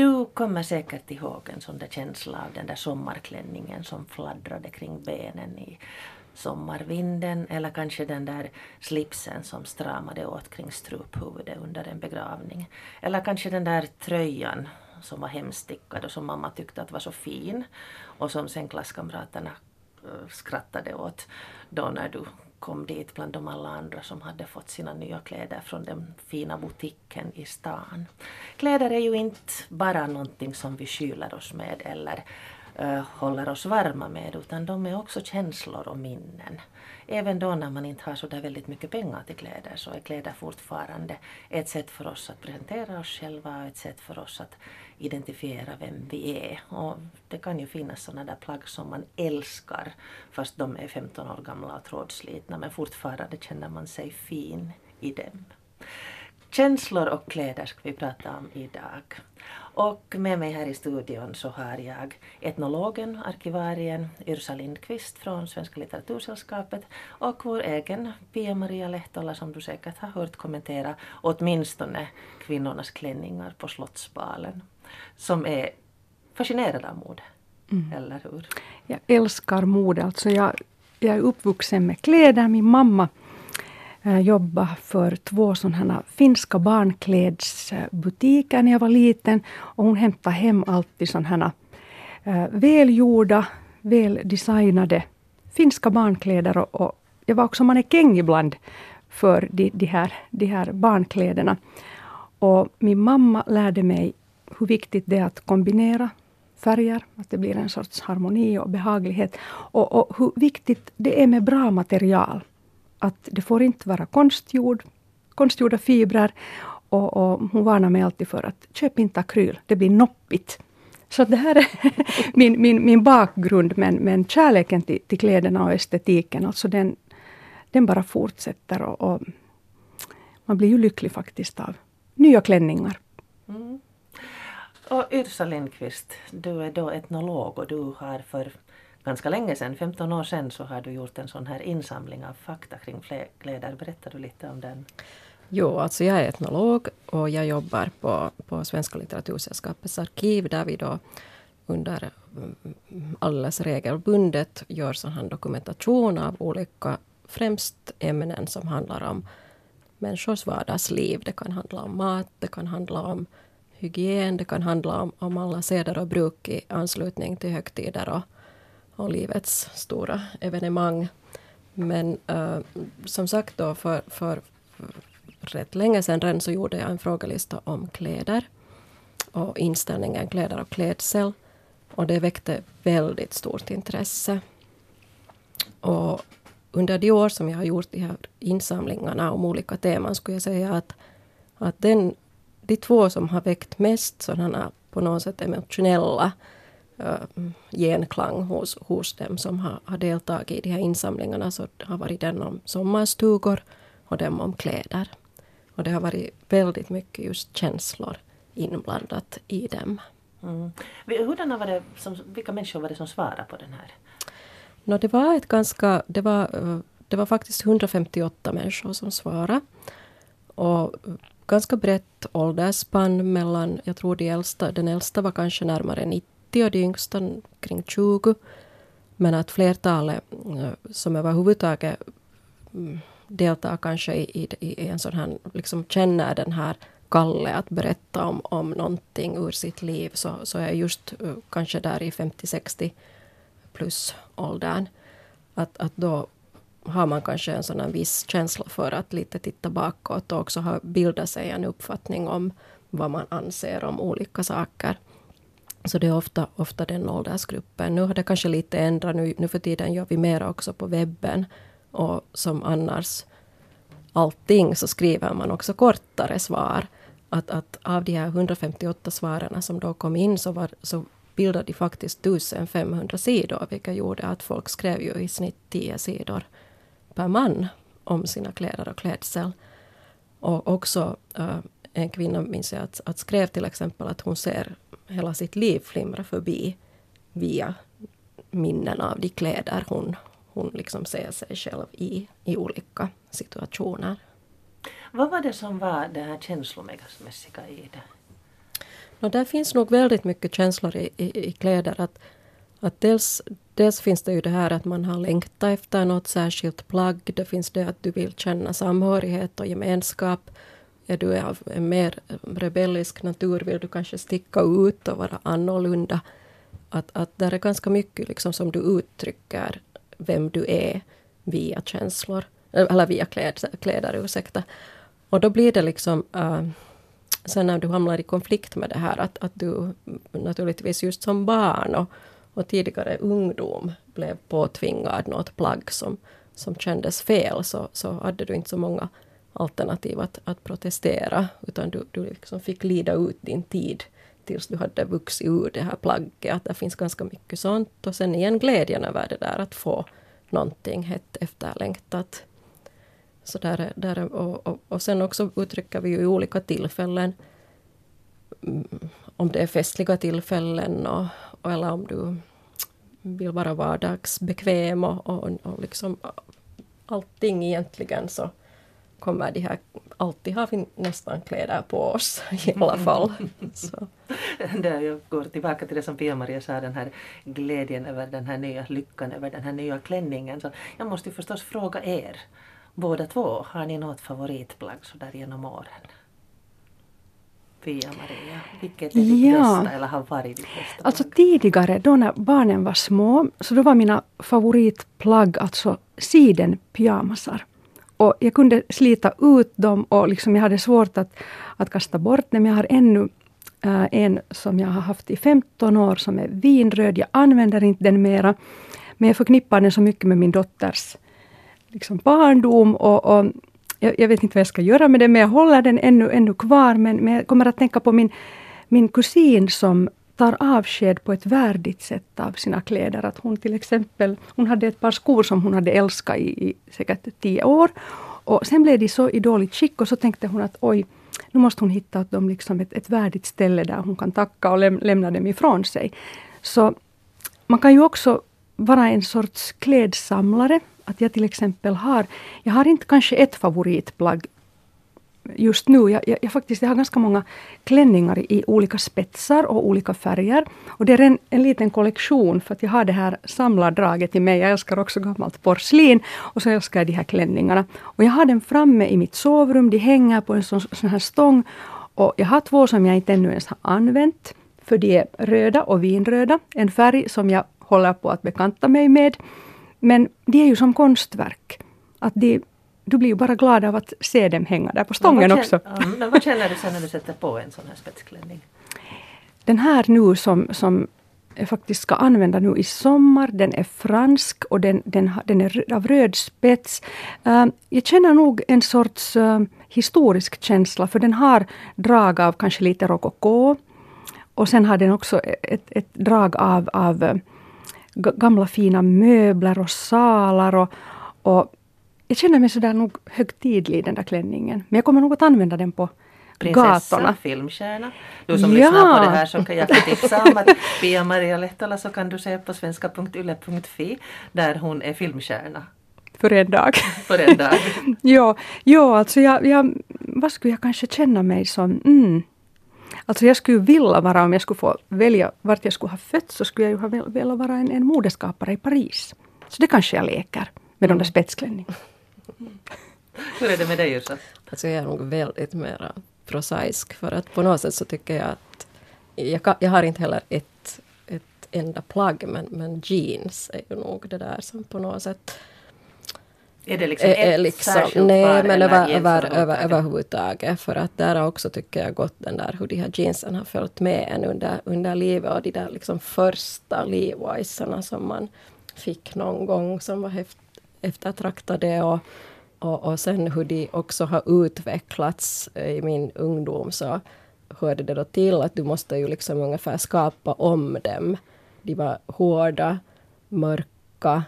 Du kommer säkert ihåg en sån där känsla av den där sommarklänningen som fladdrade kring benen i sommarvinden eller kanske den där slipsen som stramade åt kring struphuvudet under en begravning. Eller kanske den där tröjan som var hemstickad och som mamma tyckte att var så fin och som sen klasskamraterna eh, skrattade åt då när du kom dit bland de alla andra som hade fått sina nya kläder från den fina butiken i stan. Kläder är ju inte bara någonting som vi kyler oss med eller håller oss varma med utan de är också känslor och minnen. Även då när man inte har så där väldigt mycket pengar till kläder så är kläder fortfarande ett sätt för oss att presentera oss själva och ett sätt för oss att identifiera vem vi är. Och det kan ju finnas sådana där plagg som man älskar fast de är 15 år gamla och trådslitna men fortfarande känner man sig fin i dem. Känslor och kläder ska vi prata om idag. Och med mig här i studion så har jag etnologen, arkivarien Yrsa Lindqvist från Svenska litteratursällskapet och vår egen Pia-Maria Lehtola som du säkert har hört kommentera åtminstone kvinnornas klänningar på Slottsbalen som är fascinerad av mode. Mm. Eller hur? Jag älskar mode. Alltså jag, jag är uppvuxen med kläder. Min mamma Eh, jobba jobbade för två sådana finska barnklädsbutiker när jag var liten. Och hon hämtade hem alltid sådana eh, välgjorda, väldesignade finska barnkläder. Och, och jag var också mannekäng ibland för de, de, här, de här barnkläderna. Och min mamma lärde mig hur viktigt det är att kombinera färger, att det blir en sorts harmoni och behaglighet. Och, och hur viktigt det är med bra material. Att det får inte vara konstgjord, konstgjorda fibrer. Och, och hon varnar mig alltid för att köp inte akryl, det blir noppigt. Så det här är min, min, min bakgrund, men, men kärleken till, till kläderna och estetiken, alltså den, den bara fortsätter. Och, och man blir ju lycklig faktiskt av nya klänningar. Mm. Och Yrsa Lindqvist, du är då etnolog och du har för ganska länge sedan, 15 år sedan, så har du gjort en sån här insamling av fakta kring kläder. Berättar du lite om den? Jo, alltså jag är etnolog och jag jobbar på, på Svenska litteratursällskapets arkiv där vi då under mm, alldeles regelbundet gör sån här dokumentation av olika, främst ämnen som handlar om människors vardagsliv. Det kan handla om mat, det kan handla om hygien. Det kan handla om, om alla seder och bruk i anslutning till högtider och, och livets stora evenemang. Men uh, som sagt då för, för rätt länge sedan redan så gjorde jag en frågelista om kläder och inställningen kläder och klädsel. Och det väckte väldigt stort intresse. Och under de år som jag har gjort de här insamlingarna om olika teman skulle jag säga att, att den de två som har väckt mest sådana på något sätt emotionella uh, genklang hos, hos dem som har, har deltagit i de här insamlingarna så har varit den om sommarstugor och den om kläder. Och det har varit väldigt mycket just känslor inblandat i dem. Mm. Hurdana var det som, vilka människor var det som svarade på den här? No, det var ett ganska, det var, eh, det var faktiskt 158 människor som svarade. Och ganska brett åldersspann mellan, jag tror de äldsta, den äldsta var kanske närmare 90 och de yngsta kring 20. Men att flertalet eh, som överhuvudtaget mm, deltar kanske i, i, i en sån här, liksom känner den här kalle att berätta om, om någonting ur sitt liv så, så är just eh, kanske där i 50-60 plus åldern. Att, att då har man kanske en sån viss känsla för att lite titta bakåt och också ha bildat sig en uppfattning om vad man anser om olika saker. Så det är ofta, ofta den åldersgruppen. Nu har det kanske lite ändrat. Nu, nu för tiden gör vi mer också på webben. Och som annars allting så skriver man också kortare svar. Att, att av de här 158 svaren som då kom in så, var, så bildade de faktiskt 1500 sidor, vilket gjorde att folk skrev ju i snitt 10 sidor per man om sina kläder och klädsel. Och också uh, en kvinna, minns jag, att, att skrev till exempel att hon ser hela sitt liv flimra förbi via minnen av de kläder hon, hon liksom ser sig själv i, i olika situationer. Vad var det som var det här känslomässiga i det? Och där finns nog väldigt mycket känslor i, i, i kläder. Att, att dels, dels finns det ju det här att man har längtat efter något särskilt plagg. Det finns det att du vill känna samhörighet och gemenskap. Är du av en mer rebellisk natur vill du kanske sticka ut och vara annorlunda. Att, att där är ganska mycket liksom som du uttrycker vem du är via känslor. Eller via kläd, kläder, ursäkta. Och då blir det liksom äh, sen när du hamnar i konflikt med det här att, att du naturligtvis just som barn och, och tidigare ungdom blev påtvingad något plagg som, som kändes fel så, så hade du inte så många alternativ att, att protestera utan du, du liksom fick lida ut din tid tills du hade vuxit ur det här plagget. Att det finns ganska mycket sånt och sen igen glädjen över det där att få någonting hett efterlängtat. Så där, där, och, och, och sen också uttrycker vi ju i olika tillfällen om det är festliga tillfällen och, och eller om du vill vara vardagsbekväm och, och, och liksom allting egentligen så kommer de här, alltid har vi nästan kläder på oss i alla fall. Så. Där jag går tillbaka till det som Pia-Maria sa, den här glädjen över den här nya lyckan över den här nya klänningen. Så jag måste ju förstås fråga er båda två, har ni något favoritplagg så där genom åren? Pia-Maria, vilket är ditt ja. bästa eller har varit ditt bästa? Alltså tidigare, då när barnen var små, så då var mina favoritplagg alltså sidenpyjamasar. Och jag kunde slita ut dem och liksom jag hade svårt att, att kasta bort dem. Jag har ännu äh, en som jag har haft i 15 år som är vinröd. Jag använder inte den mera. Men jag förknippar den så mycket med min dotters liksom barndom. Och, och jag, jag, vet inte vad jag ska göra med den, men jag håller den ännu, ännu kvar. Men, men jag kommer att tänka på min, min kusin som tar avsked på ett värdigt sätt av sina kläder. Att hon till exempel, hon hade ett par skor som hon hade älskat i, i säkert tio år. Och sen blev de så i dåligt skick och så tänkte hon att oj, nu måste hon hitta dem liksom ett, ett värdigt ställe där hon kan tacka och läm, lämna dem ifrån sig. Så man kan ju också vara en sorts klädsamlare. Att jag till exempel har, jag har inte kanske ett favoritplagg just nu. Jag, jag, jag, faktiskt, jag har ganska många klänningar i olika spetsar och olika färger. Och det är en, en liten kollektion för att jag har det här samlardraget i mig. Jag älskar också gammalt porslin och så älskar jag de här klänningarna. Och jag har den framme i mitt sovrum. De hänger på en sån, sån här stång. Och jag har två som jag inte ännu ens har använt. För de är röda och vinröda. En färg som jag håller på att bekanta mig med. Men de är ju som konstverk. Att de, du blir ju bara glad av att se dem hänga där på stången också. Men vad känner du sen när du sätter på en sån här spetsklänning? Den här nu som, som jag faktiskt ska använda nu i sommar, den är fransk och den, den, den är av röd spets. Uh, jag känner nog en sorts uh, historisk känsla för den har drag av kanske lite rokoko. Och sen har den också ett, ett drag av, av uh, gamla fina möbler och salar. Och, och jag känner mig sådär nog högtidlig i den där klänningen. Men jag kommer nog att använda den på Prinsessa, gatorna. filmstjärna. Du som ja. lyssnar på det här så kan jag tipsa om att Pia-Maria Lehtola så kan du se på svenska.yle.fi där hon är filmstjärna. För en dag. För en dag. ja, ja, alltså jag, jag, vad skulle jag kanske känna mig som? Mm. Alltså jag skulle vilja vara, om jag skulle få välja vart jag skulle ha fötts, så skulle jag ju ha velat vara en, en modeskapare i Paris. Så det kanske jag leker med mm. de där spetsklänningarna. Hur är det med dig Yrsa? Alltså jag är nog väldigt mer prosaisk för att på något sätt så tycker jag att jag, kan, jag har inte heller ett, ett enda plagg men, men jeans är ju nog det där som på något sätt är det liksom ett liksom, särskilt Nej, men över, över, över, överhuvudtaget. För att där har också, tycker jag, gått den där hur de här jeansen har följt med en under, under livet och de där liksom första Levi'sarna som man fick någon gång som var eftertraktade och, och, och sen hur de också har utvecklats eh, i min ungdom så hörde det då till att du måste ju liksom ungefär skapa om dem. De var hårda, mörka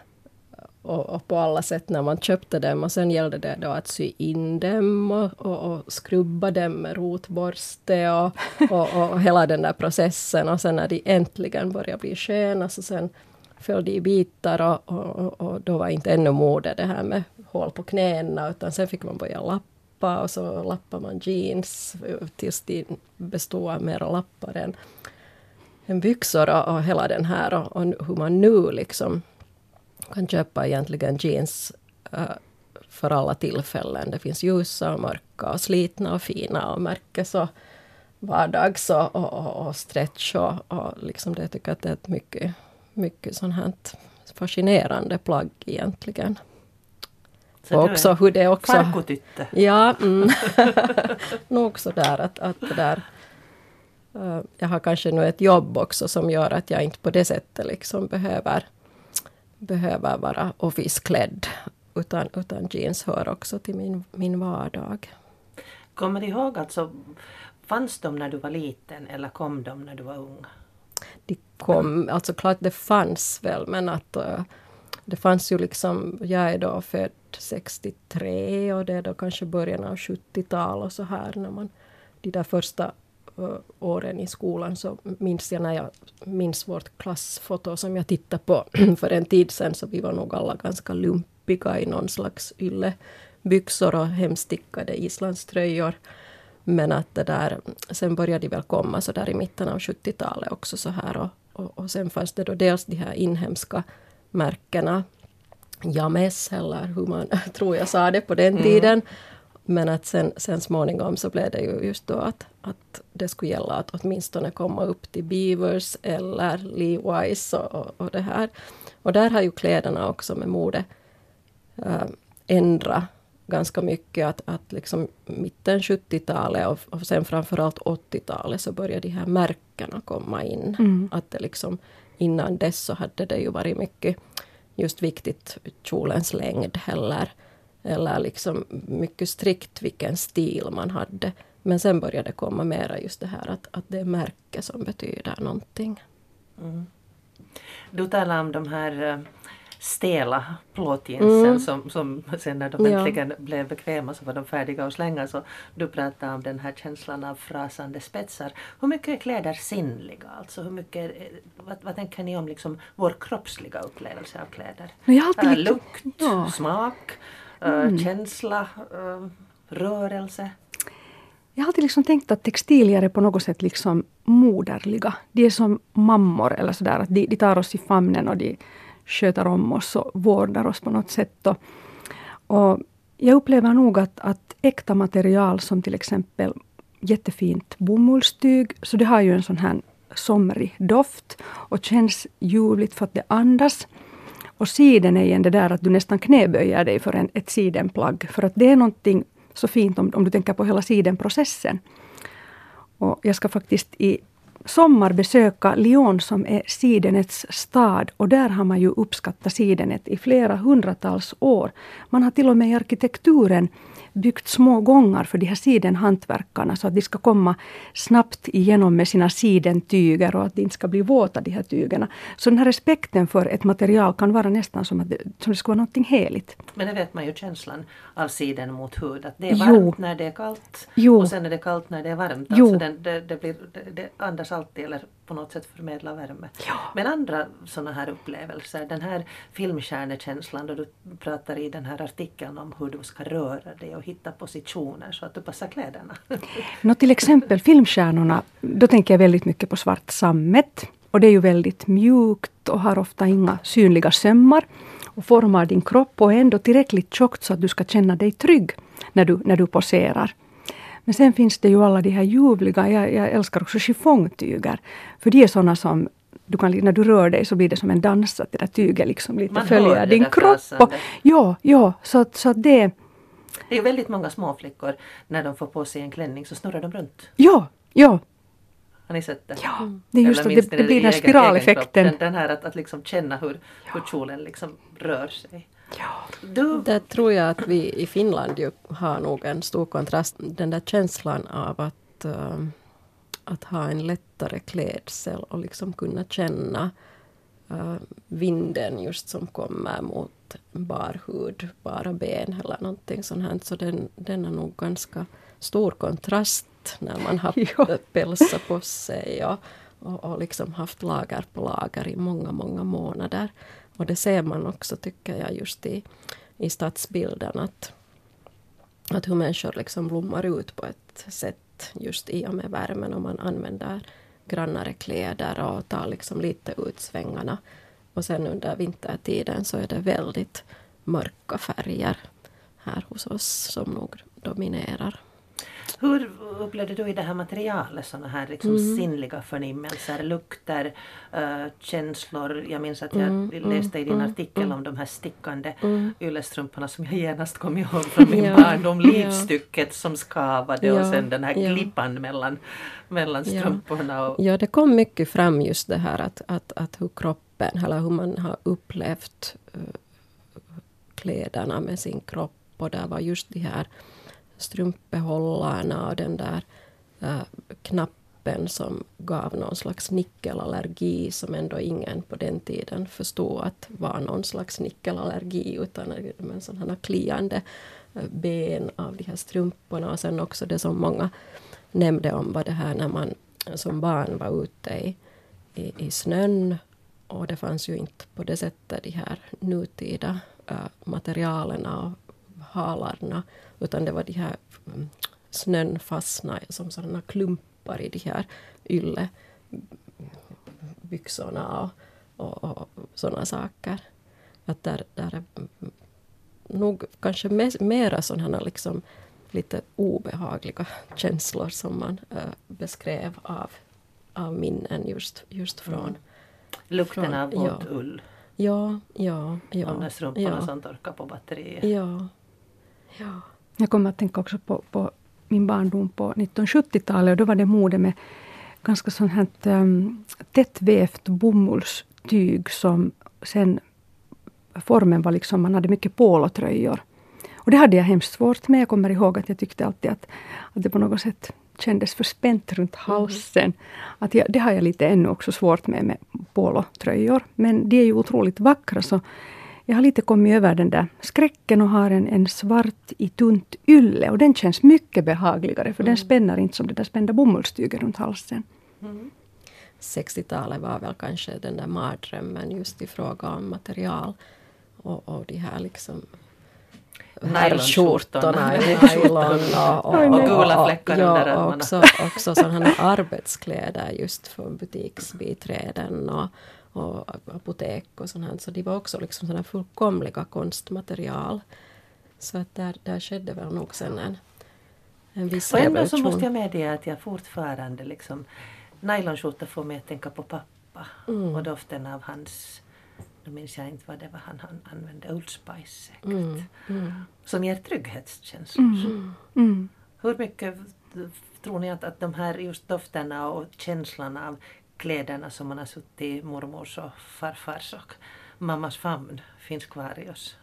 eh, och, och, på alla sätt när man köpte dem och sen gällde det då att sy in dem och, och, och skrubba dem med rotborste och, och, och, hela den där processen och sen när de äntligen började bli sköna så sen föll de i bitar och, och, och, då var inte ännu mode det här med hål på knäna utan sen fick man börja lappa och så lappar man jeans tills de bestod av mera lappar än, än byxor och, och hela den här och, och hur man nu liksom kan köpa egentligen jeans äh, för alla tillfällen. Det finns ljusa och mörka och slitna och fina och märkes och vardags och, och, och, stretch och, och liksom det, jag tycker att det är ett mycket, mycket sånt här fascinerande plagg egentligen. Så och också hur det också... Farkotytte. Ja, mm. nog sådär att, att det där... Uh, jag har kanske nu ett jobb också som gör att jag inte på det sättet liksom behöver, behöver vara officeklädd. Utan, utan jeans hör också till min, min vardag. Kommer du ihåg alltså, fanns de när du var liten eller kom de när du var ung? De kom, alltså klart det fanns väl men att uh, det fanns ju liksom, jag är då född 63 och det är då kanske början av 70-tal och så här när man de där första uh, åren i skolan så minns jag när jag minns vårt klassfoto som jag tittade på för en tid sedan så vi var nog alla ganska lumpiga i någon slags yllebyxor och hemstickade islandströjor. Men att det där, sen började de väl komma så där i mitten av 70-talet också så här och, och, och sen fanns det då dels de här inhemska märkena James eller hur man tror jag sa det på den mm. tiden. Men att sen, sen småningom så blev det ju just då att, att det skulle gälla att åtminstone komma upp till Beavers eller Levi's och, och, och det här. Och där har ju kläderna också med mode äh, ändrat ganska mycket. Att, att liksom mitten 70-talet och, och sen framförallt 80-talet så började de här märkena komma in. Mm. Att det liksom innan dess så hade det ju varit mycket just viktigt kjolens längd heller. Eller liksom mycket strikt vilken stil man hade. Men sen började det komma mera just det här att, att det är märke som betyder någonting. Mm. Du talar om de här eh, stela plåtjeansen mm. som, som sen när de äntligen ja. blev bekväma så var de färdiga att slänga. Så du pratade om den här känslan av frasande spetsar. Hur mycket är kläder sinnliga? Alltså hur mycket, vad, vad tänker ni om liksom vår kroppsliga upplevelse av kläder? Äh, lukt, ja. smak, äh, mm. känsla, äh, rörelse? Jag har alltid liksom tänkt att textilier är på något sätt liksom moderliga. De är som mammor eller sådär. Att de, de tar oss i famnen och de sköter om oss och vårdar oss på något sätt. Och, och jag upplever nog att, att äkta material som till exempel jättefint bomullstyg, så det har ju en sån här somrig doft och känns ljuvligt för att det andas. Och siden är igen det där att du nästan knäböjer dig för en, ett sidenplagg. För att det är någonting så fint om, om du tänker på hela sidenprocessen. Och jag ska faktiskt i sommar besöka Lyon som är sidenets stad och där har man ju uppskattat sidenet i flera hundratals år. Man har till och med i arkitekturen byggt små gångar för de här sidenhantverkarna så att de ska komma snabbt igenom med sina sidentyger och att de inte ska bli våta de här tygerna. Så den här respekten för ett material kan vara nästan som att det, som det skulle vara någonting heligt. Men det vet man ju känslan av siden mot hud att det är varmt jo. när det är kallt jo. och sen är det kallt när det är varmt. Alltså den, det, det, blir, det, det andas alltid eller på något sätt förmedla värme. Ja. Men andra sådana här upplevelser, den här filmstjärnekänslan då du pratar i den här artikeln om hur du ska röra dig och hitta positioner så att du passar kläderna. Nå, till exempel filmstjärnorna, då tänker jag väldigt mycket på svart sammet. Och det är ju väldigt mjukt och har ofta inga synliga sömmar och formar din kropp och är ändå tillräckligt tjockt så att du ska känna dig trygg när du, när du poserar. Men sen finns det ju alla de här ljuvliga, jag, jag älskar också chiffongtyger. För de är sådana som du kan, när du rör dig så blir det som en dans, att det där tyget liksom lite Man följer din kropp. Och, ja, ja, så, så att det... Det är ju väldigt många små flickor när de får på sig en klänning så snurrar de runt. Ja, ja. Har ni sett det? Ja, det är just att det, det, blir den här spiraleffekten. Den, den, här att, att liksom känna hur, ja. hur kjolen liksom rör sig. Ja. Där tror jag att vi i Finland ju har nog en stor kontrast. Den där känslan av att, uh, att ha en lättare klädsel och liksom kunna känna uh, vinden just som kommer mot bar hud, bara ben eller någonting sånt här. Så den, den är nog ganska stor kontrast när man har ja. pälsat på sig och, och, och liksom haft lager på lager i många, många månader. Och det ser man också, tycker jag, just i, i stadsbilden att, att hur människor liksom blommar ut på ett sätt just i och med värmen och man använder grannare kläder och tar liksom lite ut svängarna. Och sen under vintertiden så är det väldigt mörka färger här hos oss som nog dominerar. Hur upplevde du i det här materialet sådana här liksom mm. sinnliga förnimmelser, lukter, uh, känslor? Jag minns att jag mm, mm läste i din mm, artikel mm. om de här stickande mm. yllestrumporna som jag genast kom ihåg från min ja, barndom. Livstycket som skavade ja, och sen den här ja. glippan mellan, mellan strumporna. Och... Ja, det kom mycket fram just det här att, att, att hur kroppen, eller hur man har upplevt uh, kläderna med sin kropp och där var just de här strumpbehållarna och den där äh, knappen som gav någon slags nickelallergi som ändå ingen på den tiden förstod att var någon slags nickelallergi utan en sådana här kliande äh, ben av de här strumporna. Och sen också det som många nämnde om var det här när man som barn var ute i, i, i snön. Och det fanns ju inte på det sättet de här nutida äh, materialen och halarna utan det var de här mm, snön fastnade som sådana klumpar i de här yllebyxorna och, och, och sådana saker. Att där, där är nog kanske mera sådana liksom lite obehagliga känslor som man äh, beskrev av, av minnen just, just från... Mm. Lukten från, av våt ja. ull? Ja, ja, ja. De där strumporna ja. som torkar på batteriet? Ja. Ja. Jag kommer att tänka också på, på min barndom på 1970-talet och då var det mode med ganska sånt här um, tättvävt bomullstyg som sen formen var liksom, man hade mycket polotröjor. Och det hade jag hemskt svårt med. Jag kommer ihåg att jag tyckte alltid att, att det på något sätt kändes för spänt runt mhm. halsen. Mm. Att jag, det har jag lite ännu också svårt med, med polotröjor. Men de är ju otroligt vackra så jag har lite kommit över den där skräcken och har en, en svart i tunt ylle. Och den känns mycket behagligare för mm. den spänner inte som det där spända bomullstyget runt halsen. Mm. 60-talet var väl kanske den där mardrömmen just i fråga om material. Och, och de här liksom herrskjortorna i nylon och, och, och, och, gula fläckar ja, under armarna. Också, också sådana arbetskläder just för butiksbiträden och, och apotek och sånt här. Så de var också liksom sådana fullkomliga konstmaterial. Så att där, där skedde väl nog sen en, en viss och ändå så måste jag medge att jag fortfarande liksom Nylonskjorta får mig att tänka på pappa mm. och doften av hans nu minns jag inte vad det var han, han använde, Old Spice säkert. Mm. Mm. Som ger trygghetskänsla. Mm. mm. Hur mycket tror ni att, att de här just dofterna och känslan av kläderna som man har suttit i mormors och farfars och mammas famn finns kvar i oss.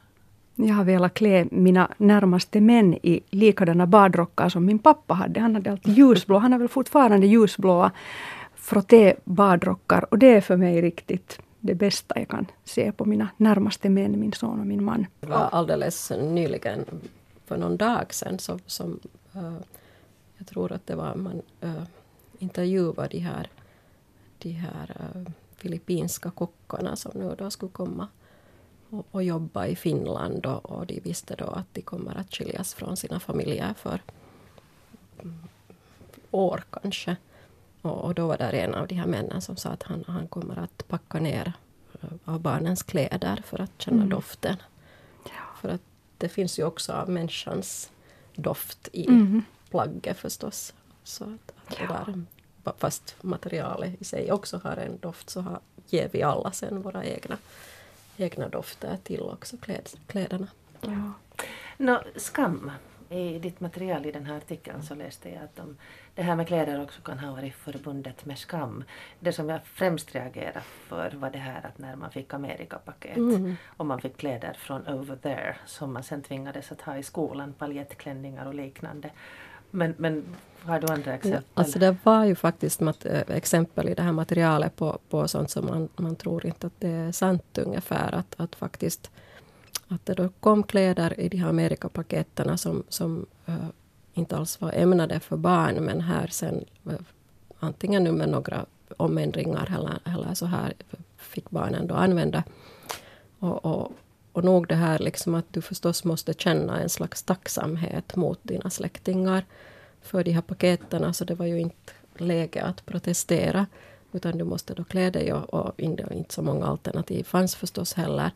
Jag har velat klä mina närmaste män i likadana badrockar som min pappa hade. Han hade alltid ljusblå, han har väl fortfarande ljusblåa frotté badrockar och det är för mig riktigt det bästa jag kan se på mina närmaste män, min son och min man. Det var alldeles nyligen, för någon dag sedan, så, som uh, jag tror att det var man uh, intervjuade de här de här uh, filippinska kockarna som nu då skulle komma och, och jobba i Finland och, och, de visste då att de kommer att skiljas från sina familjer för år kanske. Och, och, då var det en av de här männen som sa att han, han kommer att packa ner uh, av barnens kläder för att känna mm. doften. Ja. För att det finns ju också av människans doft i mm. plagget förstås. Så att, att det där fast materialet i sig också har en doft så har, ger vi alla sen våra egna, egna dofter till också kläd, kläderna. Ja. No, skam. I ditt material i den här artikeln så läste jag att de, det här med kläder också kan ha varit förbundet med skam. Det som jag främst reagerade för var det här att när man fick Amerikapaket mm. och man fick kläder från over there som man sen tvingades att ha i skolan, paljettklänningar och liknande. Men, men har du andra exempel? Ja, alltså det var ju faktiskt eh, exempel i det här materialet på, på sånt som man, man tror inte att det är sant ungefär. Att, att faktiskt att det då kom kläder i de här Amerikapaketterna som, som uh, inte alls var ämnade för barn men här sen uh, antingen nu med några omändringar eller, eller så här fick barnen då använda. Och, och och nog det här liksom att du förstås måste känna en slags tacksamhet mot dina släktingar för de här paketen, så det var ju inte läge att protestera. Utan du måste då klä dig och, och inte så många alternativ fanns förstås heller.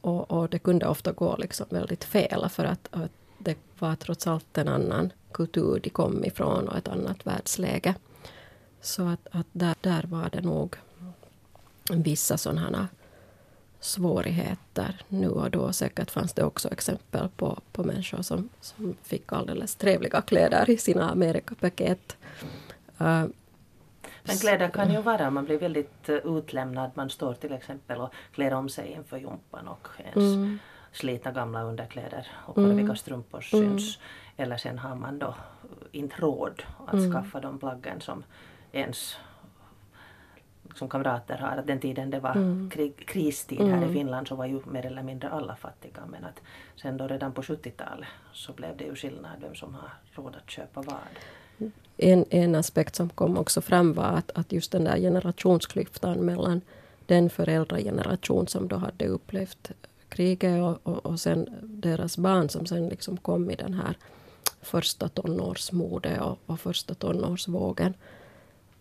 Och, och, det kunde ofta gå liksom väldigt fel för att, att det var trots allt en annan kultur de kom ifrån och ett annat världsläge. Så att, att där, där var det nog vissa sådana svårigheter nu och då. Säkert fanns det också exempel på, på människor som, som fick alldeles trevliga kläder i sina Amerikapaket. Uh, men kläder kan ju vara, man blir väldigt eh, utlämnad. Man står till exempel och klär om sig inför jumpan och ens mm. slitna gamla underkläder och korviga mm. strumpor mm. syns. Eller sen har man då inte råd att mm. skaffa de plaggen som ens som kamrater har. Att den tiden det var mm. krig, kristid här i mm. Finland så var ju mer eller mindre alla fattiga. Men att sen då redan på 70-talet så blev det ju skillnad vem som har råd att köpa vad en, en aspekt som kom också fram var att, att just den där generationsklyftan mellan den föräldrageneration som då hade upplevt kriget och, och, och sen deras barn som sen liksom kom i den här första tonårsmode och, och första tonårsvågen.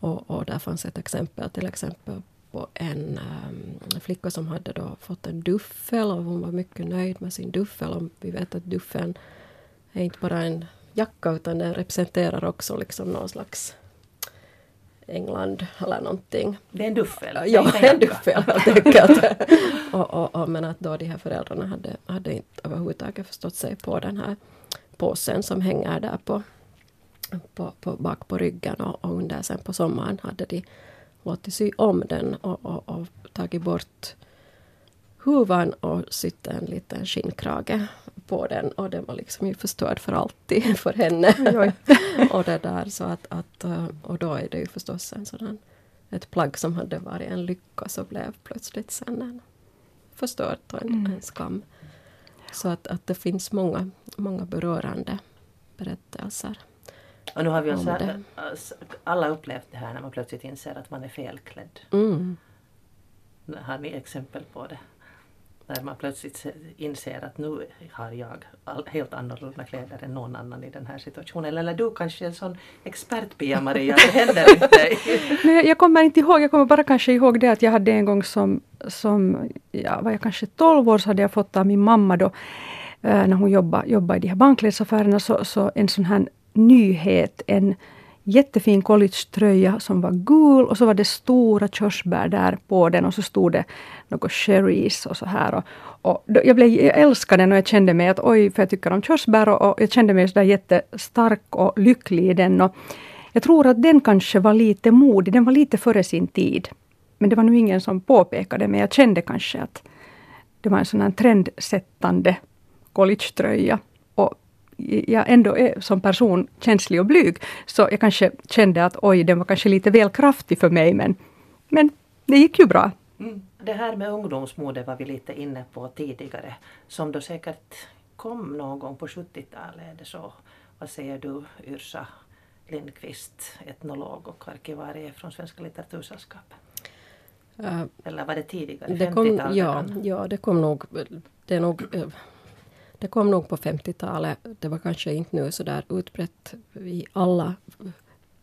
Och, och där fanns ett exempel till exempel på en um, flicka som hade då fått en duffel och hon var mycket nöjd med sin duffel. Och vi vet att duffeln är inte bara en jacka utan den representerar också liksom någon slags England eller någonting. Det är en duffel? Ja, en duffel helt enkelt. och, och, och, men att då de här föräldrarna hade, hade inte överhuvudtaget förstått sig på den här påsen som hänger där på, på, på bak på ryggen och, och under sen på sommaren hade de låtit sy om den och, och, och tagit bort huvan och sytt en liten skinnkrage på den och den var liksom ju förstörd för alltid för henne. och det där så att, att, eh, och då är det ju förstås en sådan ett plagg som hade varit en lycka så blev plötsligt sen en förstört och en, mm. en skam. Så att, att det finns många, många berörande berättelser. Och nu har vi alltså alla upplevt det här när man plötsligt inser att man är felklädd. Mm. Har ni exempel på det? När man plötsligt inser att nu har jag helt annorlunda kläder än någon annan i den här situationen. Eller du kanske är en sån expert Pia Maria, det händer inte. Nej, jag kommer inte ihåg, jag kommer bara kanske ihåg det att jag hade en gång som, som ja, var jag kanske 12 år så hade jag fått av min mamma då eh, när hon jobbade, jobbade i de här bankklädesaffärerna så, så en sån här nyhet, en jättefin collegetröja som var gul och så var det stora körsbär där på den och så stod det något cherries och så här. Och, och jag, blev, jag älskade den och jag kände mig att oj, för jag tycker om körsbär och, och jag kände mig sådär jättestark och lycklig i den. Och jag tror att den kanske var lite modig, den var lite före sin tid. Men det var nu ingen som påpekade, men jag kände kanske att det var en sån här trendsättande collegetröja jag ändå är som person känslig och blyg, så jag kanske kände att oj, den var kanske lite väl kraftig för mig, men, men det gick ju bra. Mm. Det här med ungdomsmode var vi lite inne på tidigare, som då säkert kom någon gång på 70-talet. Är det så? Vad säger du Yrsa Lindqvist, etnolog och arkivarie från Svenska litteratursällskapet? Uh, Eller var det tidigare? Det kom, ja, ja, det kom nog... Det är nog eh, det kom nog på 50-talet. Det var kanske inte nu så där utbrett i alla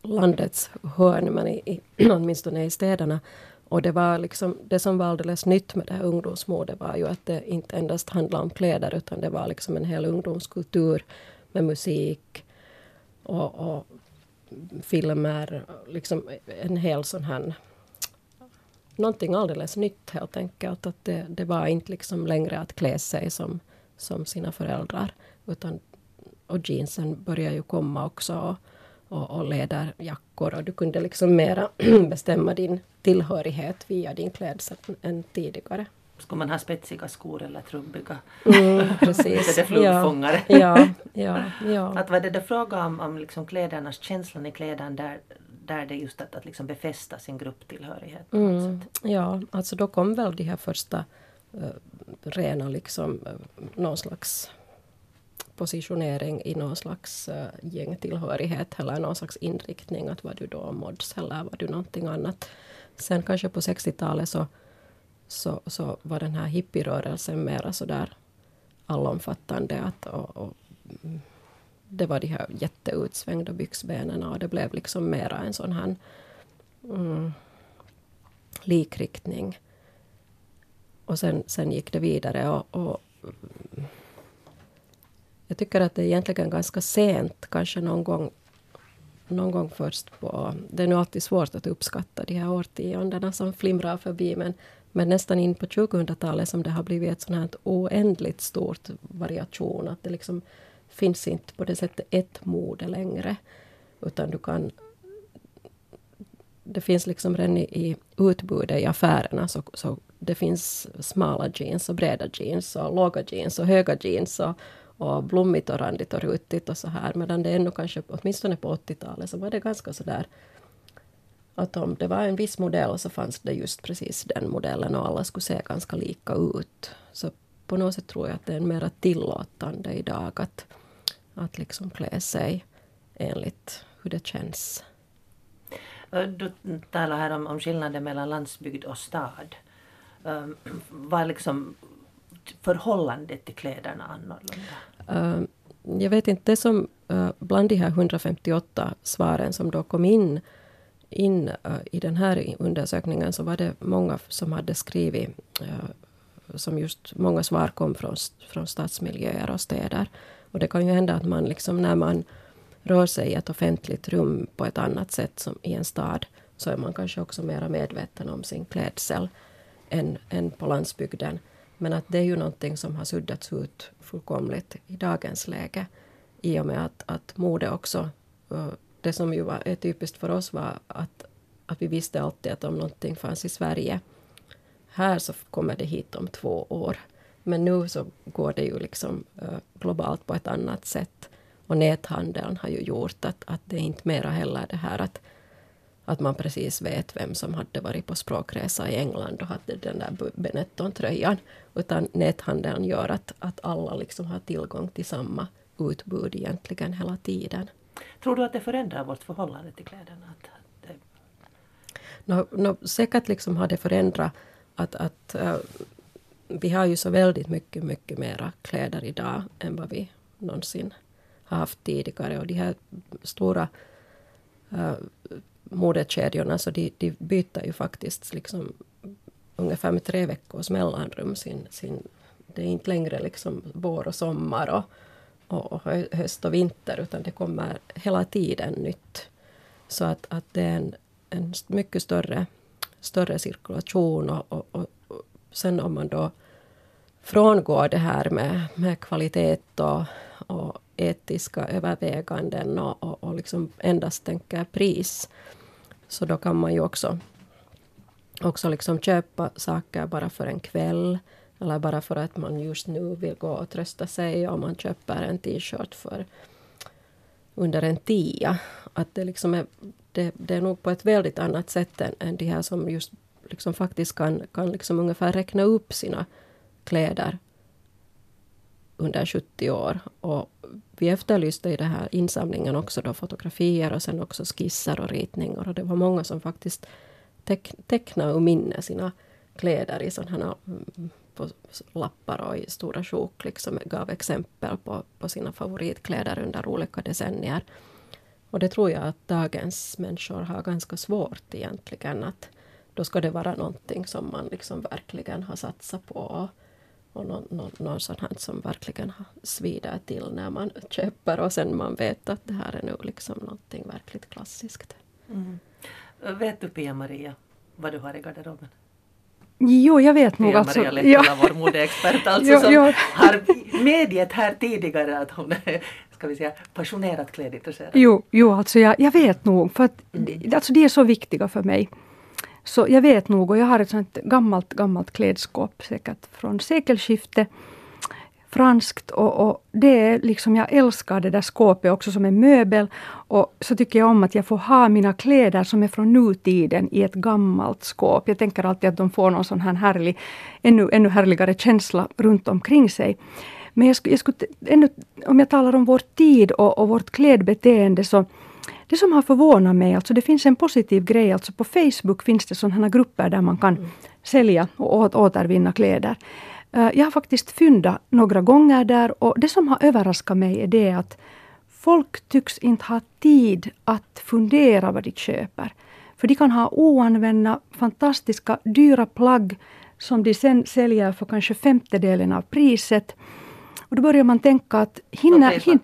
landets hörn, men i, i, åtminstone i städerna. Och det var liksom, det som var alldeles nytt med det här ungdomsmodet var ju att det inte endast handlade om kläder utan det var liksom en hel ungdomskultur med musik och, och filmer. Liksom en hel sån här någonting alldeles nytt helt enkelt. Att det, det var inte liksom längre att klä sig som som sina föräldrar. Utan, och jeansen började ju komma också och, och, och läderjackor och du kunde liksom mera bestämma din tillhörighet via din klädsel än tidigare. Ska man ha spetsiga skor eller trubbiga? Mm, precis. det är fluggfångare. Ja, ja, ja, Att var det då fråga om, om liksom klädernas, känslan i kläderna där, där det just att, att liksom befästa sin grupptillhörighet. Mm, ja, alltså då kom väl de här första Eh, rena liksom uh, någon slags positionering i någon slags uh, gängtillhörighet eller någon slags inriktning. Att var du då mods eller var du någonting annat. Sen kanske på 60-talet så så, så var den här hippierörelsen mera sådär allomfattande. Att, och, och, mm, det var de här jätteutsvängda byxbenen och det blev liksom mera en sån här mm, likriktning. Och sen, sen gick det vidare och, och jag tycker att det är egentligen ganska sent, kanske någon gång, någon gång först på... Det är nu alltid svårt att uppskatta de här årtiondena som flimrar förbi, men, men nästan in på 2000-talet som det har blivit ett sånt här oändligt stort variation, att det liksom finns inte på det sättet ett mode längre, utan du kan det finns liksom redan i, i utbudet i affärerna så, så det finns smala jeans och breda jeans och låga jeans och höga jeans och, och blommigt och randigt och rutigt och så här. Medan det ännu kanske, åtminstone på 80-talet, så var det ganska så där att om det var en viss modell så fanns det just precis den modellen och alla skulle se ganska lika ut. Så på något sätt tror jag att det är mer tillåtande idag att, att liksom klä sig enligt hur det känns. Du talar här om, om skillnaden mellan landsbygd och stad. Ehm, um, var liksom förhållandet till kläderna annorlunda? Uh, jag vet inte, det som uh, bland de här 158 svaren som då kom in, in uh, i den här undersökningen så var det många som hade skrivit eh, som just många svar kom från, från stadsmiljöer och städer. Och det kan ju hända att man liksom när man rör sig i ett offentligt rum på ett annat sätt som i en stad så är man kanske också mer medveten om sin klädsel än, än på landsbygden. Men att det är ju någonting som har suddats ut fullkomligt i dagens läge i och med att, att mode också... Eh, det som ju var, är typiskt för oss var att, att vi visste alltid att om någonting fanns i Sverige här så kommer det hit om två år. Men nu så går det ju liksom eh, globalt på ett annat sätt. Och näthandeln har ju gjort att, att det är inte mera heller det här att, att man precis vet vem som hade varit på språkresa i England och hade den där Benetton-tröjan. Utan näthandeln gör att, att alla liksom har tillgång till samma utbud egentligen hela tiden. Tror du att det förändrar vårt förhållande till kläderna? Att, det... no, no, säkert liksom har det förändrat att, att uh, vi har ju så väldigt mycket, mycket mera kläder idag än vad vi någonsin haft tidigare. Och de här stora uh, modekedjorna, så de, de byter ju faktiskt liksom ungefär med tre veckors mellanrum sin, sin det är inte längre liksom vår och sommar och, och, och, höst och vinter utan det kommer hela tiden nytt. Så att, att det är en, en mycket större, större cirkulation och, och, och, sen om man då frångår det här med, med kvalitet och, och etiska överväganden och, och, och liksom endast tänker pris. Så då kan man ju också, också liksom köpa saker bara för en kväll. Eller bara för att man just nu vill gå och trösta sig och man köper en t-shirt för under en tia. Att det, liksom är, det, det är nog på ett väldigt annat sätt än, än de här som just liksom faktiskt kan, kan liksom ungefär räkna upp sina kläder under 70 år. Och vi efterlyste i den här insamlingen också då fotografier och sen också skisser och ritningar. Och det var många som faktiskt teck, tecknade och minne sina kläder i sådana här mm, på lappar och i stora sjok liksom gav exempel på, på sina favoritkläder under olika decennier. Och det tror jag att dagens människor har ganska svårt egentligen. att Då ska det vara någonting som man liksom verkligen har satsat på och någon, någon, någon sån här som verkligen svider till när man köper och sen man vet att det här är nu liksom någonting verkligt klassiskt. Mm. Vet du Pia-Maria vad du har i garderoben? Jo, jag vet nog. Alltså, Maria Lehtola, ja. vår modeexpert, alltså, jo, som jo. har medgett här tidigare att hon är ska vi säga, passionerat klädintresserad. Jo, jo alltså jag, jag vet nog. För att, mm. alltså, de är så viktiga för mig. Så jag vet nog och jag har ett sånt gammalt, gammalt klädskåp säkert från sekelskiftet. Franskt och, och, det är liksom, jag älskar det där skåpet också som en möbel. Och så tycker jag om att jag får ha mina kläder som är från nutiden i ett gammalt skåp. Jag tänker alltid att de får någon sån här härlig, ännu, ännu härligare känsla runt omkring sig. Men jag skulle, jag skulle ännu, om jag talar om vår tid och, och vårt klädbeteende så det som har förvånat mig, alltså det finns en positiv grej, alltså på Facebook finns det sådana grupper där man kan mm. sälja och återvinna kläder. Eh, jag har faktiskt fyndat några gånger där och det som har överraskat mig är det att folk tycks inte ha tid att fundera vad de köper. För de kan ha oanvända, fantastiska, dyra plagg som de sen säljer för kanske femtedelen av priset. Och då börjar man tänka att hinner, hin,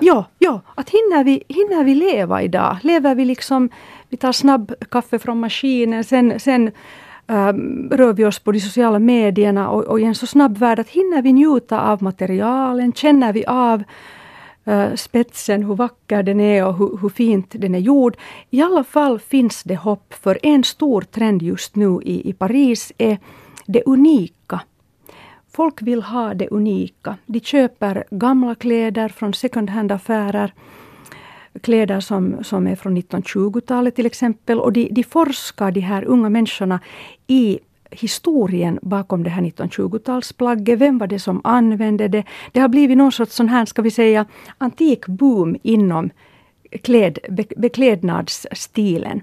ja, ja, att hinner, vi, hinner vi leva idag? Lever vi liksom, vi tar snabb kaffe från maskinen, sen, sen um, rör vi oss på de sociala medierna och, och i en så snabb värld att hinner vi njuta av materialen, känner vi av uh, spetsen, hur vacker den är och hur, hur, fint den är gjord. I alla fall finns det hopp för en stor trend just nu i, i Paris är det unika. Folk vill ha det unika. De köper gamla kläder från second hand-affärer. Kläder som, som är från 1920-talet till exempel. Och de, de forskar, de här unga människorna, i historien bakom det här 1920-talsplagget. Vem var det som använde det? Det har blivit någon sorts sån här, ska vi säga, antik boom inom kläd, beklädnadsstilen.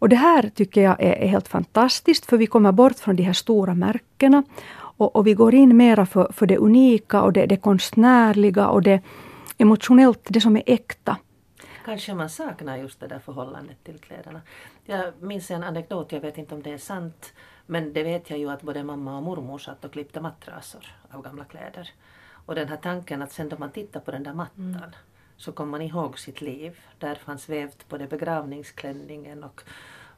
Och det här tycker jag är, är, helt fantastiskt, för vi kommer bort från de här stora märkena och, och vi går in mera för, för det unika och det, det konstnärliga och det emotionellt, det som är äkta. Kanske man saknar just det där förhållandet till kläderna. Jag minns en anekdot, jag vet inte om det är sant, men det vet jag ju att både mamma och mormor satt och klippte mattrasor av gamla kläder. Och den här tanken att sen då man tittar på den där mattan mm. så kommer man ihåg sitt liv. Där fanns vävt både begravningsklänningen och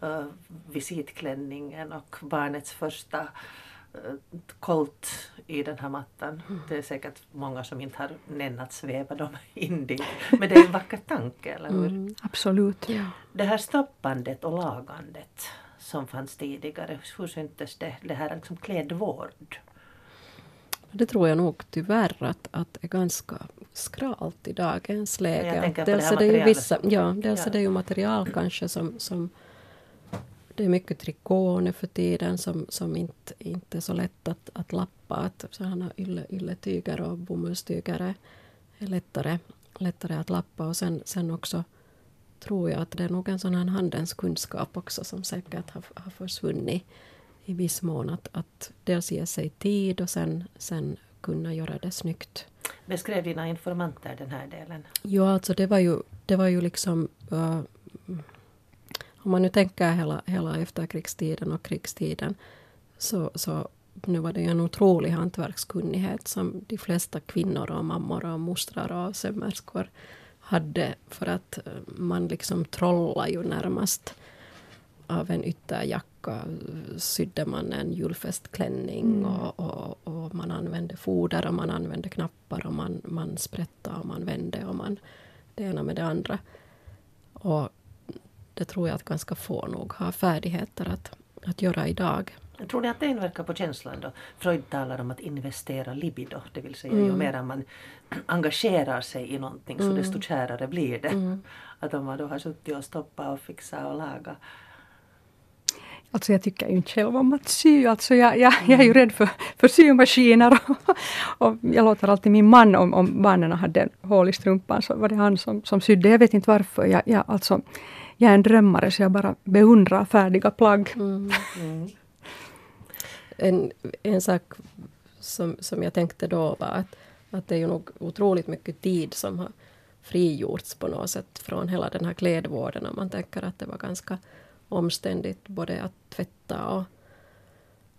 uh, visitklänningen och barnets första kolt i den här mattan. Mm. Det är säkert många som inte har nämnt sväva dem in dit. Men det är en vacker tanke, eller hur? Mm, absolut. Ja. Det här stoppandet och lagandet som fanns tidigare, hur syntes det? Det här liksom klädvård? Det tror jag nog tyvärr att, att är ganska skralt i dagens läge. Dels är det ju vissa, ja, dels ja. är det ju material kanske som, som det är mycket trikå nu för tiden som, som inte, inte är så lätt att, att lappa. Att sådana ylle, ylletyger och bomullstyger är, lättare, lättare att lappa. Och sen, sen också tror jag att det är nog en sån här handens kunskap också som säkert har, har försvunnit i viss mån. Att, att dels ge sig tid och sen, sen kunna göra det snyggt. Beskrev dina informanter den här delen? Ja, alltså det var ju, det var ju liksom uh, om man nu tänker hela, hela efterkrigstiden och krigstiden så, så nu var det ju en otrolig hantverkskunnighet som de flesta kvinnor och mammor och mostrar och sömmerskor hade för att eh, man liksom trollade ju närmast av en ytterjacka sydde man en julfestklänning mm. och, och, och, man använde foder och man använde knappar och man, man sprättade och man vände och man det ena med det andra. Och det tror jag att ganska få nog har färdigheter att, att göra idag. Tror ni att det inverkar på känslan då? Freud talar om att investera libido, det vill säga mm. ju mer man engagerar sig i någonting så mm. desto kärare blir det. Mm. Att om man då har suttit och stoppat och fixat och lagat Alltså jag tycker ju inte själv om att sy. Alltså jag, jag, jag är ju rädd för, för symaskiner. Och, och jag låter alltid min man, om, om barnen hade hål i strumpan, så var det han som, som sydde. Jag vet inte varför. Jag, jag, alltså, jag är en drömmare så jag bara beundrar färdiga plagg. Mm. Mm. En, en sak som, som jag tänkte då var att, att det är ju nog otroligt mycket tid som har frigjorts på något sätt från hela den här klädvården. Om man tänker att det var ganska omständigt både att tvätta och,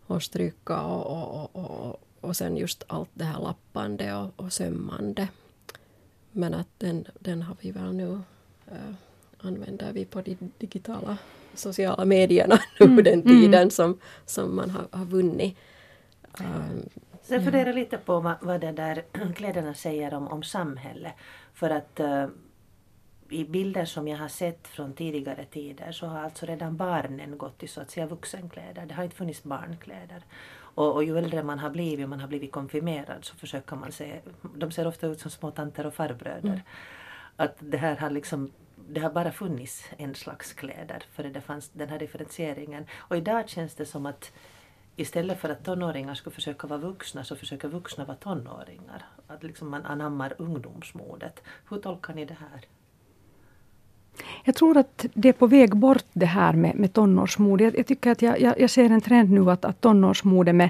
och stryka och, och, och, och, sen just allt det här lappande och, och sömmande. Men att den, den har vi väl nu äh, använder vi på de digitala sociala medierna nu mm. den mm. tiden som, som man har, har vunnit. Um, Sen funderar jag lite på vad, vad det där kläderna säger om, om samhället. För att uh, i bilder som jag har sett från tidigare tider så har alltså redan barnen gått i så att säga vuxenkläder. Det har inte funnits barnkläder. Och, och ju äldre man har blivit, man har blivit konfirmerad så försöker man se, de ser ofta ut som små tanter och farbröder. Mm. Att det här har liksom det har bara funnits en slags kläder före det fanns den här differentieringen. Och idag känns det som att istället för att tonåringar skulle försöka vara vuxna så försöker vuxna vara tonåringar. Att liksom man anammar ungdomsmodet. Hur tolkar ni det här? Jag tror att det är på väg bort det här med, med tonårsmode. Jag, jag tycker att jag, jag, jag, ser en trend nu att, att tonårsmode med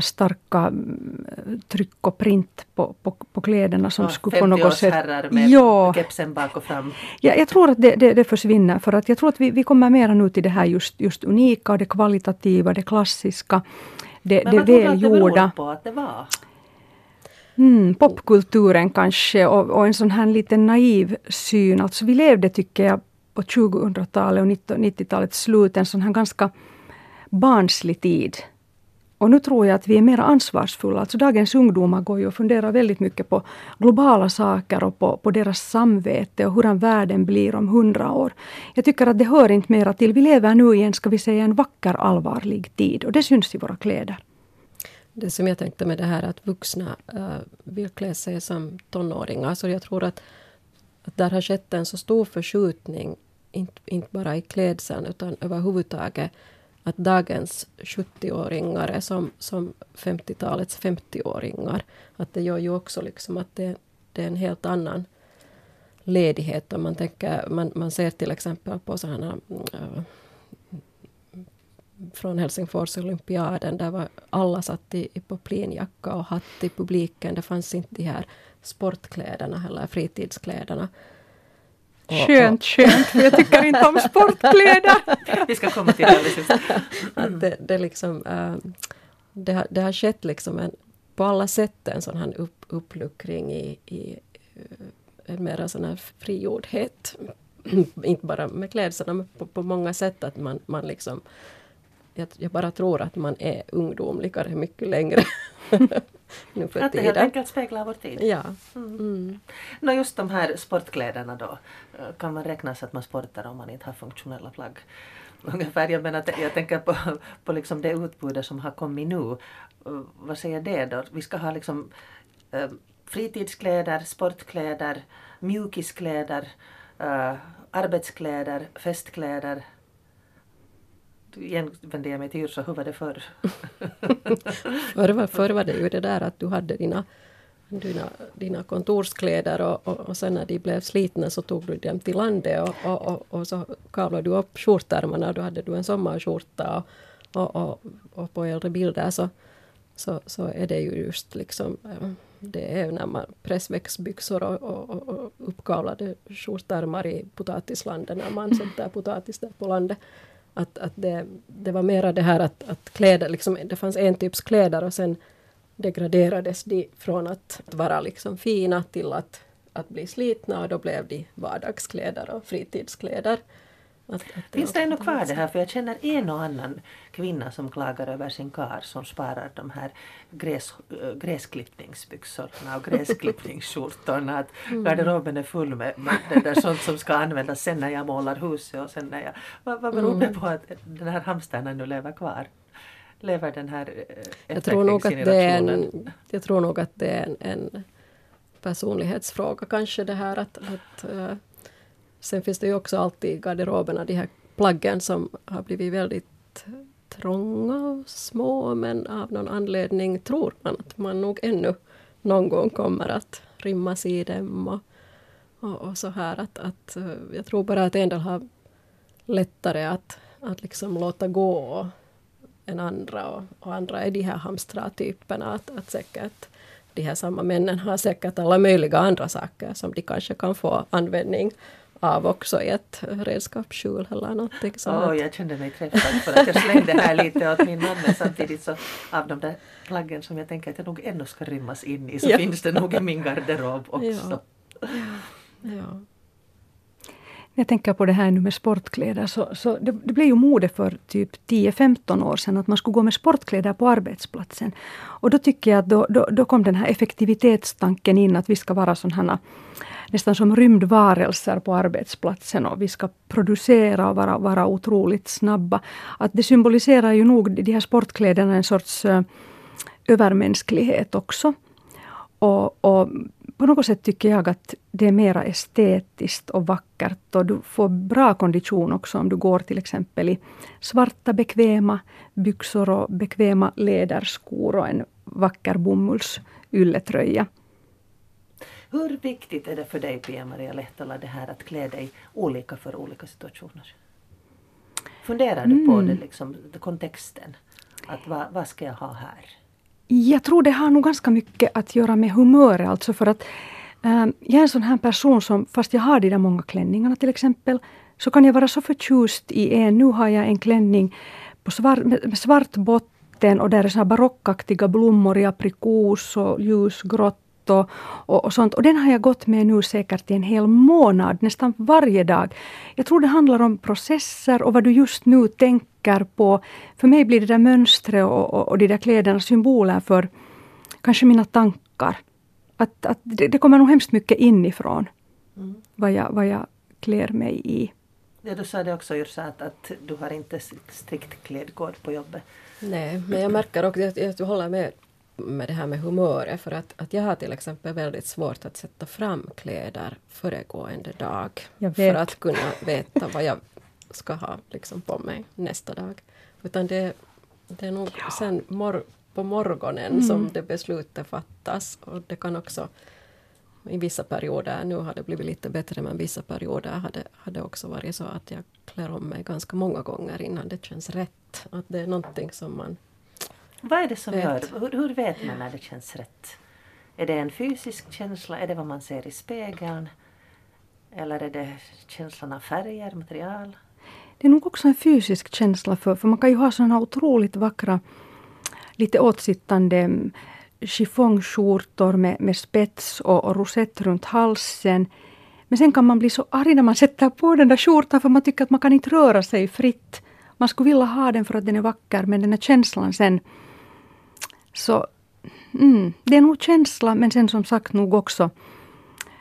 starka äh, tryck och print på, på, på kläderna som Ja, skulle på något sätt... herrar med Ja. kepsen bak och fram. Ja, jag tror att det, det, det försvinner för att jag tror att vi, vi kommer mera nu till det här just, just unika, det kvalitativa, det klassiska, det, Men det vad tror du att det välgjorda. beror på att det var? Mm, popkulturen kanske och, och en sån här lite naiv syn. Alltså vi levde, tycker jag, på 2000-talet och 90-talets slut en sån här ganska barnslig tid. Och nu tror jag att vi är mer ansvarsfulla. Alltså dagens ungdomar går ju och funderar väldigt mycket på globala saker och på, på deras samvete och hur världen blir om hundra år. Jag tycker att det hör inte mera till. Vi lever nu i en, ska vi säga, en vacker allvarlig tid och det syns i våra kläder. Det som jag tänkte med det här att vuxna äh, vill klä sig som tonåringar. Så jag tror att, att där har skett en så stor förskjutning, inte, inte bara i klädseln utan överhuvudtaget. Att dagens 70-åringar är som, som 50-talets 50-åringar. Att det gör ju också liksom att det, det är en helt annan ledighet. Om man, tänker, man, man ser till exempel på sådana mm, äh, från Helsingfors olympiaden. Där var alla satt i, i poplinjacka och hatt i publiken. Det fanns inte de här sportkläderna eller fritidskläderna. Skönt, skönt, för jag tycker inte om sportkläder. Vi ska komma till det alldeles. Att det, det, liksom, äh, det, har, det har skett liksom en, på alla sätt en sån här upp, uppluckring i, i eh, en mera sån här frigjordhet. Inte bara med klädseln men på, på många sätt att man, man liksom jag, jag bara tror att man är ungdomligare mycket längre nu för Att det helt tiden. enkelt speglar vår tid. Ja. Mm. Nå just de här sportkläderna då. eh, Kan man räkna så att man sportar om man inte har funktionella plagg? Ungefär, jag, menar, jag tänker på, på liksom det utbudet som har kommit nu. Eh, Vad säger det då? Vi ska ha liksom eh, fritidskläder, sportkläder, mjukiskläder, arbetskläder, festkläder. Igen vänder jag mig till Yrsa, hur var det förr? Förr, var, förr var det ju det där att du hade dina, dina, dina kontorskläder och, och, och sen när de blev slitna så tog du dem till landet och, och, och, och så kavlade du upp skjortärmarna och då hade du en sommarskjorta och, och, och, och på äldre bilder så, så, så är det ju just liksom eh, det är när man pressväxtbyxor och, och, och uppkavlade skjortärmar i potatislandet när man sätter potatis där på landet. Att, att det, det var mera det här att, att kläder, liksom, det fanns en typs kläder och sen degraderades de från att vara liksom fina till att, att bli slitna och då blev de vardagskläder och fritidskläder. Att, att Finns det ännu kvar det här? För jag känner en och annan kvinna som klagar över sin kar som sparar de här gräs, gräsklippningsbyxorna och gräsklippningsskjortorna. Att garderoben är full med, med det där sånt som ska användas sen när jag målar huset och sen när jag... Vad, vad beror det på att den här hamstern ännu lever kvar? Lever den här äh, Jag tror, nog att det är en, jag tror nog att det är en, en personlighetsfråga kanske det här att, att eh, Sen finns det ju också alltid i garderoberna de här plaggen som har blivit väldigt trånga och små men av någon anledning tror man att man nog ännu någon gång kommer att rymmas i dem och, och, och så här att, att eh, jag tror bara att en del har lättare att, att liksom låta gå än andra och, och andra är de här hamstra-typerna att, att säkert de här samma männen har säkert alla möjliga andra saker som de kanske kan få användning av också i ett redskapsskjul eller någonting Åh, sånt. jag kände mig träffad för att jag slängde här lite åt min man men samtidigt så av de där plaggen som jag tänker att jag nog ännu ska rymmas in i så Ja. finns det nog i min garderob också. Ja. Ja. Jag tänker på det här nu med sportkläder. Så, så det, det blev ju mode för typ 10-15 år sedan att man skulle gå med sportkläder på arbetsplatsen. Och då tycker jag att då, då, då kom den här effektivitetstanken in att vi ska vara sådana nästan som rymdvarelser på arbetsplatsen och vi ska producera och vara, vara otroligt snabba. Att det symboliserar ju nog de här sportkläderna en sorts uh, övermänsklighet också. Och, och på något sätt tycker jag att det är mera estetiskt och vackert och du får bra kondition också om du går till exempel i svarta bekväma byxor och bekväma läderskor och en vacker bomullsylletröja. Hur viktigt är det för dig Pia-Maria Lehtola det här att klä dig olika för olika situationer? Funderar du på det, liksom, kontexten? Att vad, vad ska jag ha här? Jag tror det har nog ganska mycket att göra med humöret. Alltså för att äh, jag är en sån här person som, fast jag har de där många klänningarna till exempel, så kan jag vara så förtjust i en. Nu har jag en klänning på svart, med svart botten och där är så här barockaktiga blommor i aprikos och ljusgrått och, och, och, sånt. Och den har jag gått med nu säkert i en hel månad, nästan varje dag. Jag tror det handlar om processer och vad du just nu tänker på. För mig blir det där mönstret och, och, och de där kläderna symboler för kanske mina tankar. Att, att det, det kommer nog hemskt mycket inifrån. Mm. Vad, jag, vad jag klär mig i. Ja, du sa det också Yrsa, att, att du har inte strikt klädkod på jobbet. Nej, men jag märker också att jag håller med med det här med humöret för att, att jag har till exempel väldigt svårt att sätta fram kläder föregående dag. För att kunna veta vad jag ska ha liksom, på mig nästa dag. Utan det, det är nog ja. sen mor på morgonen mm. som det beslutet fattas. Och det kan också i vissa perioder, nu har det blivit lite bättre, men vissa perioder har det, har det också varit så att jag klär om mig ganska många gånger innan det känns rätt. Att det är någonting som man vad är det som vet. gör, hur, hur vet man när det känns rätt? Är det en fysisk känsla? Är det vad man ser i spegeln? Eller är det känslan av färger, material? Det är nog också en fysisk känsla för, för man kan ju ha sådana otroligt vackra, lite åtsittande mm, chiffongskjortor med, med spets och, och rosett runt halsen. Men sen kan man bli så arg när man sätter på den där skjortan för man tycker att man kan inte röra sig fritt. Man skulle vilja ha den för att den är vacker men den här känslan sen så mm, det är nog känsla men sen som sagt nog också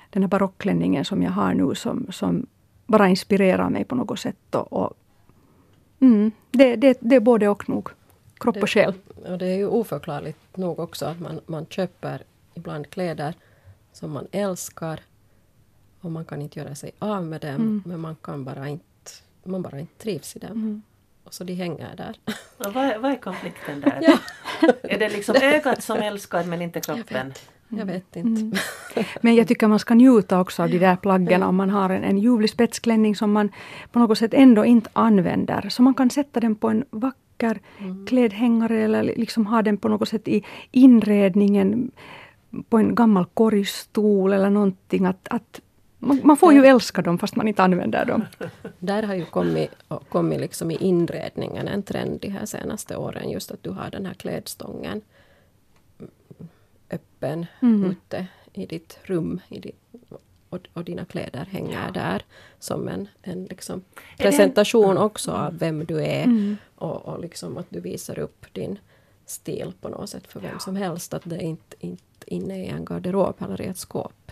den här barockklänningen som jag har nu som, som bara inspirerar mig på något sätt. Och, och mm, det, det, det är både och nog. Kropp och själ. Och det är ju oförklarligt nog också att man, man köper ibland kläder som man älskar och man kan inte göra sig av med dem mm. men man kan bara inte, man bara inte trivs i dem. Mm. Och så de hänger där. Och vad, är, vad är konflikten där? ja. Är det liksom ögat som älskar men inte kroppen? Jag vet inte. Mm. Men jag tycker man ska njuta också av de där plaggen om man har en, en ljuvlig spetsklänning som man på något sätt ändå inte använder. Så man kan sätta den på en vacker mm. klädhängare eller liksom ha den på något sätt i inredningen på en gammal korgstol eller någonting. Att, att man, man, får ju älska dem fast man inte använder dem. Där har ju kommit, kommit liksom i inredningen en trend de här senaste åren just att du har den här klädstången öppen mm. ute i ditt rum i ditt, och, och, dina kläder hänger ja. där som en, en liksom presentation också av vem du är mm. och, och liksom att du visar upp din stil på något sätt för vem ja. som helst. Att det är inte, inte inne i en garderob eller i ett skåp.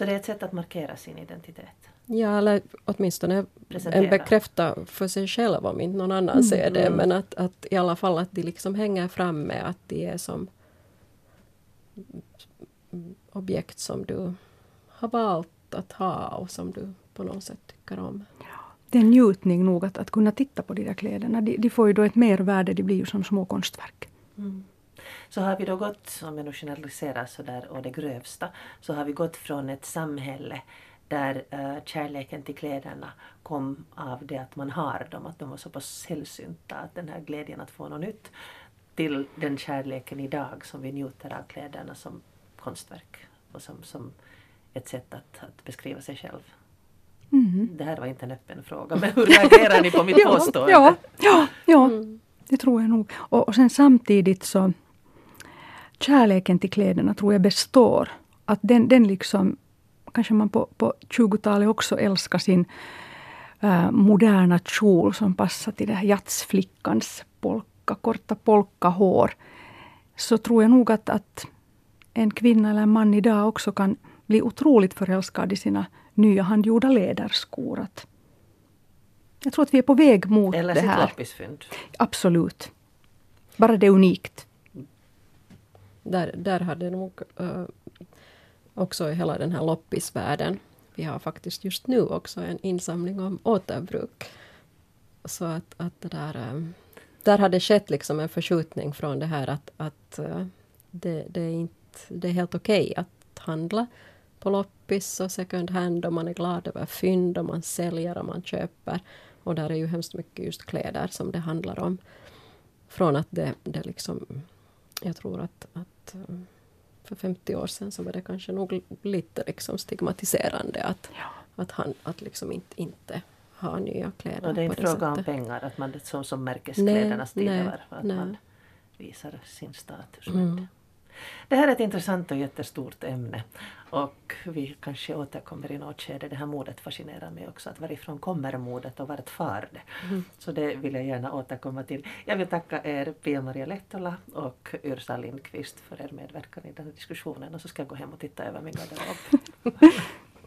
Så det är ett sätt att markera sin identitet? Ja, eller åtminstone en bekräfta för sig själv om inte någon annan mm. ser det. Men att, att i alla fall att de liksom hänger fram med att de är som objekt som du har valt att ha och som du på något sätt tycker om. Det är en njutning nog att, att kunna titta på de där kläderna. De, de får ju då ett mervärde, de blir ju som små konstverk. Mm. Så har vi då gått, om jag nu generaliserar sådär och det grövsta, så har vi gått från ett samhälle där uh, kärleken till kläderna kom av det att man har dem, att de var så pass sällsynta, att den här glädjen att få något nytt, till den kärleken idag som vi njuter av kläderna som konstverk och som, som ett sätt att, att beskriva sig själv. Mm. Det här var inte en öppen fråga, men hur reagerar ni på mitt ja, påstående? Ja, ja, ja mm. det tror jag nog. Och, och sen samtidigt så kärleken till kläderna tror jag består. Att den, den liksom, kanske man på, på 20-talet också älskar sin äh, moderna kjol som passar till det här jazzflickans polka, korta polkahår. Så tror jag nog att, att en kvinna eller en man idag också kan bli otroligt förälskad i sina nya handgjorda läderskor. Att jag tror att vi är på väg mot eller det här. Eller sitt loppisfynd. Absolut. Bara det är unikt. Där, där hade nog uh, eh, också i hela den här loppisvärlden. Vi har faktiskt just nu också en insamling om återbruk. Så att, att det där, um, där hade skett liksom en förskjutning från det här att, att uh, det, det, är inte, det är helt okej okay att handla på loppis och second hand och man är glad över fynd och man säljer och man köper. Och där är ju hemskt mycket just kläder som det handlar om. Från att det, det liksom, jag tror att, att eh, för 50 år sedan så var det kanske nog lite liksom stigmatiserande att, ja. att, han, att liksom inte, inte ha nya kläder. Och det är inte fråga om pengar, att man som, som märkesklädernas tidevarv, att nej. man visar sin status. Mm. Det här är ett intressant och jättestort ämne och vi kanske återkommer i något skede. Det här modet fascinerar mig också. Att varifrån kommer modet och vart far det? Mm. Så det vill jag gärna återkomma till. Jag vill tacka er Pia-Maria Lehtola och Yrsa Lindqvist för er medverkan i den här diskussionen och så ska jag gå hem och titta över min garderob.